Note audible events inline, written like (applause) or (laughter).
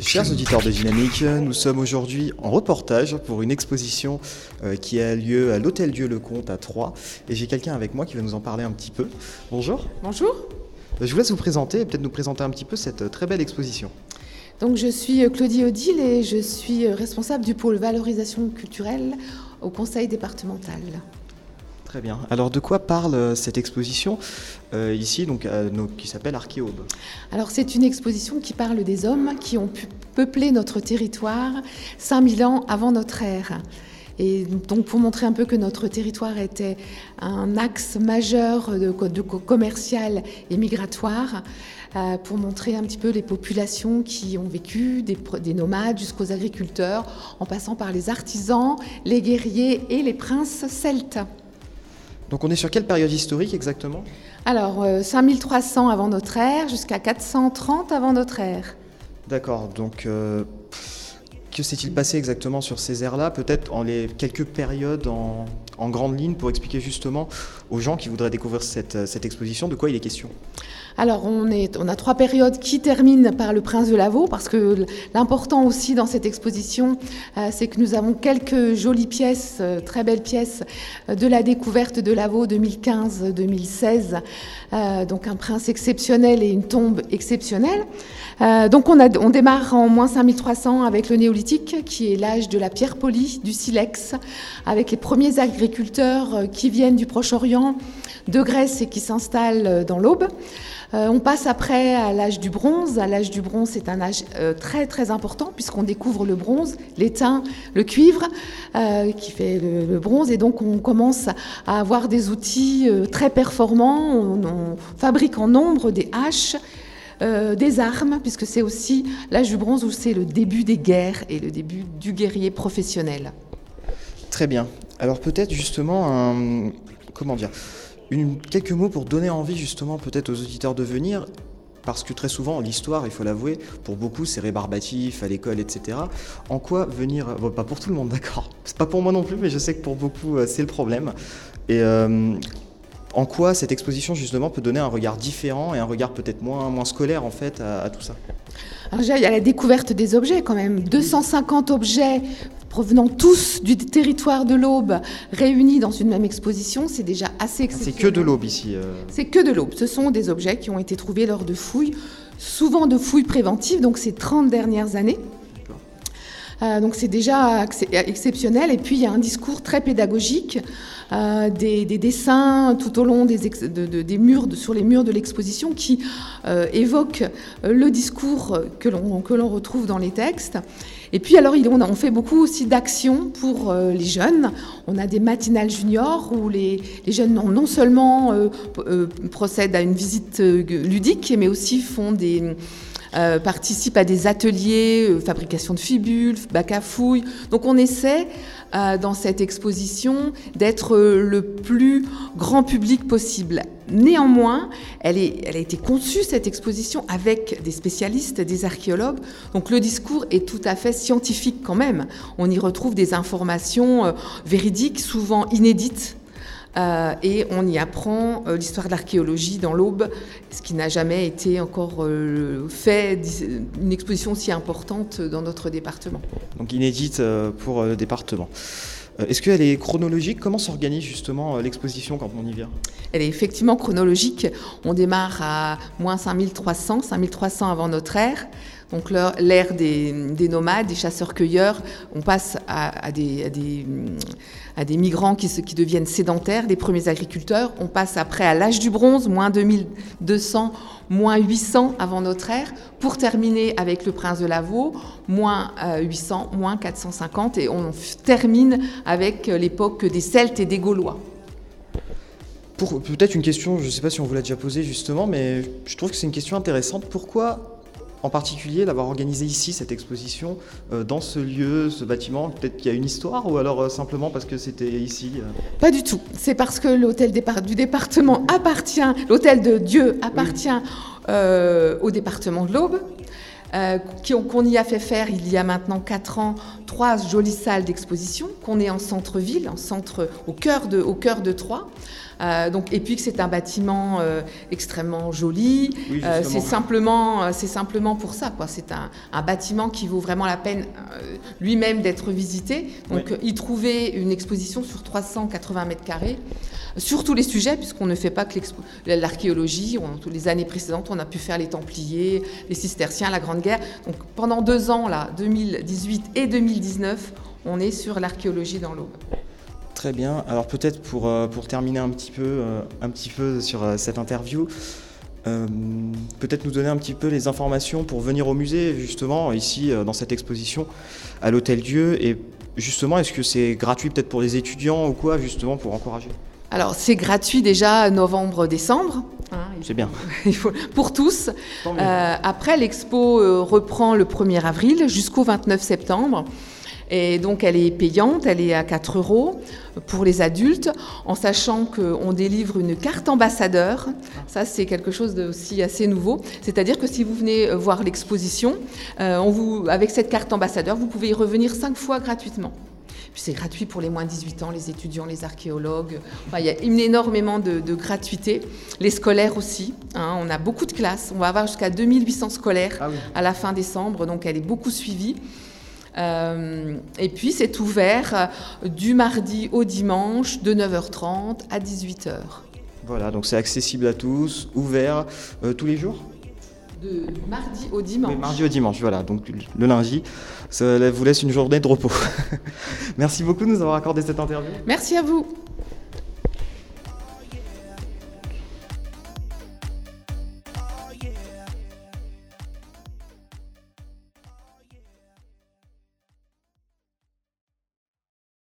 Chers auditeurs de Dynamique, nous sommes aujourd'hui en reportage pour une exposition euh, qui a lieu à l'Hôtel Dieu le Comte à Troyes. Et j'ai quelqu'un avec moi qui va nous en parler un petit peu. Bonjour. Bonjour. Euh, Je vous laisse vous présenter et peut-être nous présenter un petit peu cette euh, très belle exposition. Donc je suis Claudie Odile et je suis responsable du pôle valorisation culturelle au conseil départemental. Très bien. Alors de quoi parle euh, cette exposition euh, ici, donc, qui s'appelle Archéaube? Alors c'est une exposition qui parle des hommes qui ont pu peupler notre territoire 5000 ans avant notre ère. Et donc pour montrer un peu que notre territoire était un axe majeur de, co- de co- commercial et migratoire, euh, pour montrer un petit peu les populations qui ont vécu, des, des nomades jusqu'aux agriculteurs, en passant par les artisans, les guerriers et les princes celtes. Donc on est sur quelle période historique exactement? Alors euh, 5300 avant notre ère jusqu'à 430 avant notre ère. D'accord, donc euh, que s'est-il passé exactement sur ces aires-là? Peut-être en les quelques périodes en, en grande ligne pour expliquer justement aux gens qui voudraient découvrir cette, euh, cette exposition de quoi il est question. Alors, on, est, on a trois périodes qui terminent par le Prince de Lavaux, parce que l'important aussi dans cette exposition, euh, c'est que nous avons quelques jolies pièces, euh, très belles pièces, euh, de la découverte de Lavaux 2015-2016. Euh, donc, un prince exceptionnel et une tombe exceptionnelle. Euh, donc, on, a, on démarre en moins 5300 avec le néolithique, qui est l'âge de la pierre polie, du silex, avec les premiers agriculteurs qui viennent du Proche-Orient, de Grèce et qui s'installent dans l'Aube. Euh, on passe après à l'âge du bronze. À l'âge du bronze, c'est un âge euh, très très important puisqu'on découvre le bronze, l'étain, le cuivre euh, qui fait le, bronze et donc on commence à avoir des outils très performants. On, fabrique en nombre des haches. des armes, puisque c'est aussi l'âge du bronze où c'est le début des guerres et le début du guerrier professionnel. Très bien. Alors peut-être justement un, comment dire, quelques mots pour donner envie justement peut-être aux auditeurs de venir. Parce que très souvent, l'histoire, il faut l'avouer, pour beaucoup, c'est rébarbatif à l'école, etc. En quoi venir, bon, pas pour tout le monde, (laughs) d'accord. C'est pas pour moi non plus, mais je sais que pour beaucoup, euh, c'est le problème. Et euh, en quoi cette exposition justement peut donner un regard différent et un regard peut-être moins, moins scolaire en fait à, à tout ça? Alors déjà, il y a la découverte des objets quand même. 250 objets provenant tous du territoire de l'Aube réunis dans une même exposition, c'est déjà assez C'est exceptionnel. que de l'aube ici. euh. C'est que de l'Aube. Ce sont des objets qui ont été trouvés lors de fouilles, souvent de fouilles préventives, donc ces 30 dernières années. Euh, donc c'est déjà ex- exceptionnel. Et puis il y a un discours très pédagogique, euh, des, des dessins tout au long des, murs, sur les murs de l'exposition qui euh, évoquent le discours que l'on retrouve dans les textes. Et puis alors on, fait beaucoup aussi d'actions pour les jeunes. On a des matinales juniors où les, jeunes non, seulement procèdent à une visite ludique, mais aussi font des euh, participent à des ateliers, euh, fabrication de fibules, bac à fouilles. Donc on essaie euh, dans cette exposition d'être euh, le plus grand public possible. Néanmoins, elle, est, elle a été conçue, cette exposition, avec des spécialistes, des archéologues. Donc le discours est tout à fait scientifique quand même. On y retrouve des informations euh, véridiques, souvent inédites. Euh, et on y apprend euh, l'histoire de l'archéologie dans l'Aube, ce qui n'a jamais été encore euh, fait, une exposition si importante dans notre département. donc inédite pour le département. Est-ce qu'elle est chronologique? Comment s'organise justement l'exposition quand on y vient? Elle est effectivement chronologique. On démarre à moins 5300, 5300 avant notre ère. Donc l'ère des, des nomades, des chasseurs-cueilleurs, on passe à, des, migrants qui, qui deviennent sédentaires, des premiers agriculteurs. On passe après à l'âge du bronze, moins 2200, moins 800 avant notre ère, pour terminer avec le prince de Lavaux, moins euh, 800, moins 450, et on termine avec euh, l'époque des Celtes et des Gaulois. Peut-être une question, je ne sais pas si on vous l'a déjà posée justement, mais je trouve que c'est une question intéressante. Pourquoi en particulier l'avoir organisé ici, cette exposition, euh, dans ce lieu, ce bâtiment Peut-être qu'il y a une histoire ou alors euh, simplement parce que c'était ici euh Pas du tout. C'est parce que l'hôtel du département appartient, l'hôtel de Dieu appartient euh, au département de l'Aube. euh, qu'on y a fait faire il y a maintenant 4 ans trois jolies salles d'exposition, qu'on est en centre-ville, en centre, au cœur de, au cœur de Troyes, Euh, donc, et puis que c'est un bâtiment euh, extrêmement joli. Oui, Euh, c'est simplement, c'est simplement pour ça. quoi. C'est un, un bâtiment qui vaut vraiment la peine lui-même d'être visité. Donc, y trouver une exposition sur 380 mètres carrés sur tous les sujets, puisqu'on ne fait pas que l'archéologie. Les années précédentes, on a pu faire les Templiers, les Cisterciens, la Grande Guerre. Donc pendant deux ans, là, 2018 et 2019, on est sur l'archéologie dans l'Aube. Très bien. Alors peut-être pour, euh, pour terminer un petit peu, euh, un petit peu sur euh, cette interview, euh, peut-être nous donner un petit peu les informations pour venir au musée, justement, ici, dans cette exposition, à l'Hôtel Dieu. Et justement, est-ce que c'est gratuit peut-être pour les étudiants ou quoi, justement, pour encourager? Alors c'est gratuit déjà novembre-décembre. hein, il C'est bien. (laughs) faut- pour tous. Euh, après, l'expo reprend le 1er avril jusqu'au 29 septembre. Et donc, elle est payante, elle est à 4 euros pour les adultes, en sachant qu'on délivre une carte ambassadeur. Ça, c'est quelque chose de aussi assez nouveau. C'est-à-dire que si vous venez voir l'exposition, euh, on vous, avec cette carte ambassadeur, vous pouvez y revenir 5 fois gratuitement. Puis c'est gratuit pour les moins de 18 ans, les étudiants, les archéologues. Enfin, il y a une énormément de, de gratuité. Les scolaires aussi. hein. on a beaucoup de classes. On va avoir jusqu'à 2800 scolaires Ah oui. à la fin décembre, donc elle est beaucoup suivie. Euh, et puis c'est ouvert euh, du mardi au dimanche de 9h30 à 18h. Voilà, donc c'est accessible à tous, ouvert euh, tous les jours? De mardi au dimanche. Oui, mardi au dimanche, voilà, donc le lundi, ça vous laisse une journée de repos. (laughs) Merci beaucoup de nous avoir accordé cette interview. Merci à vous.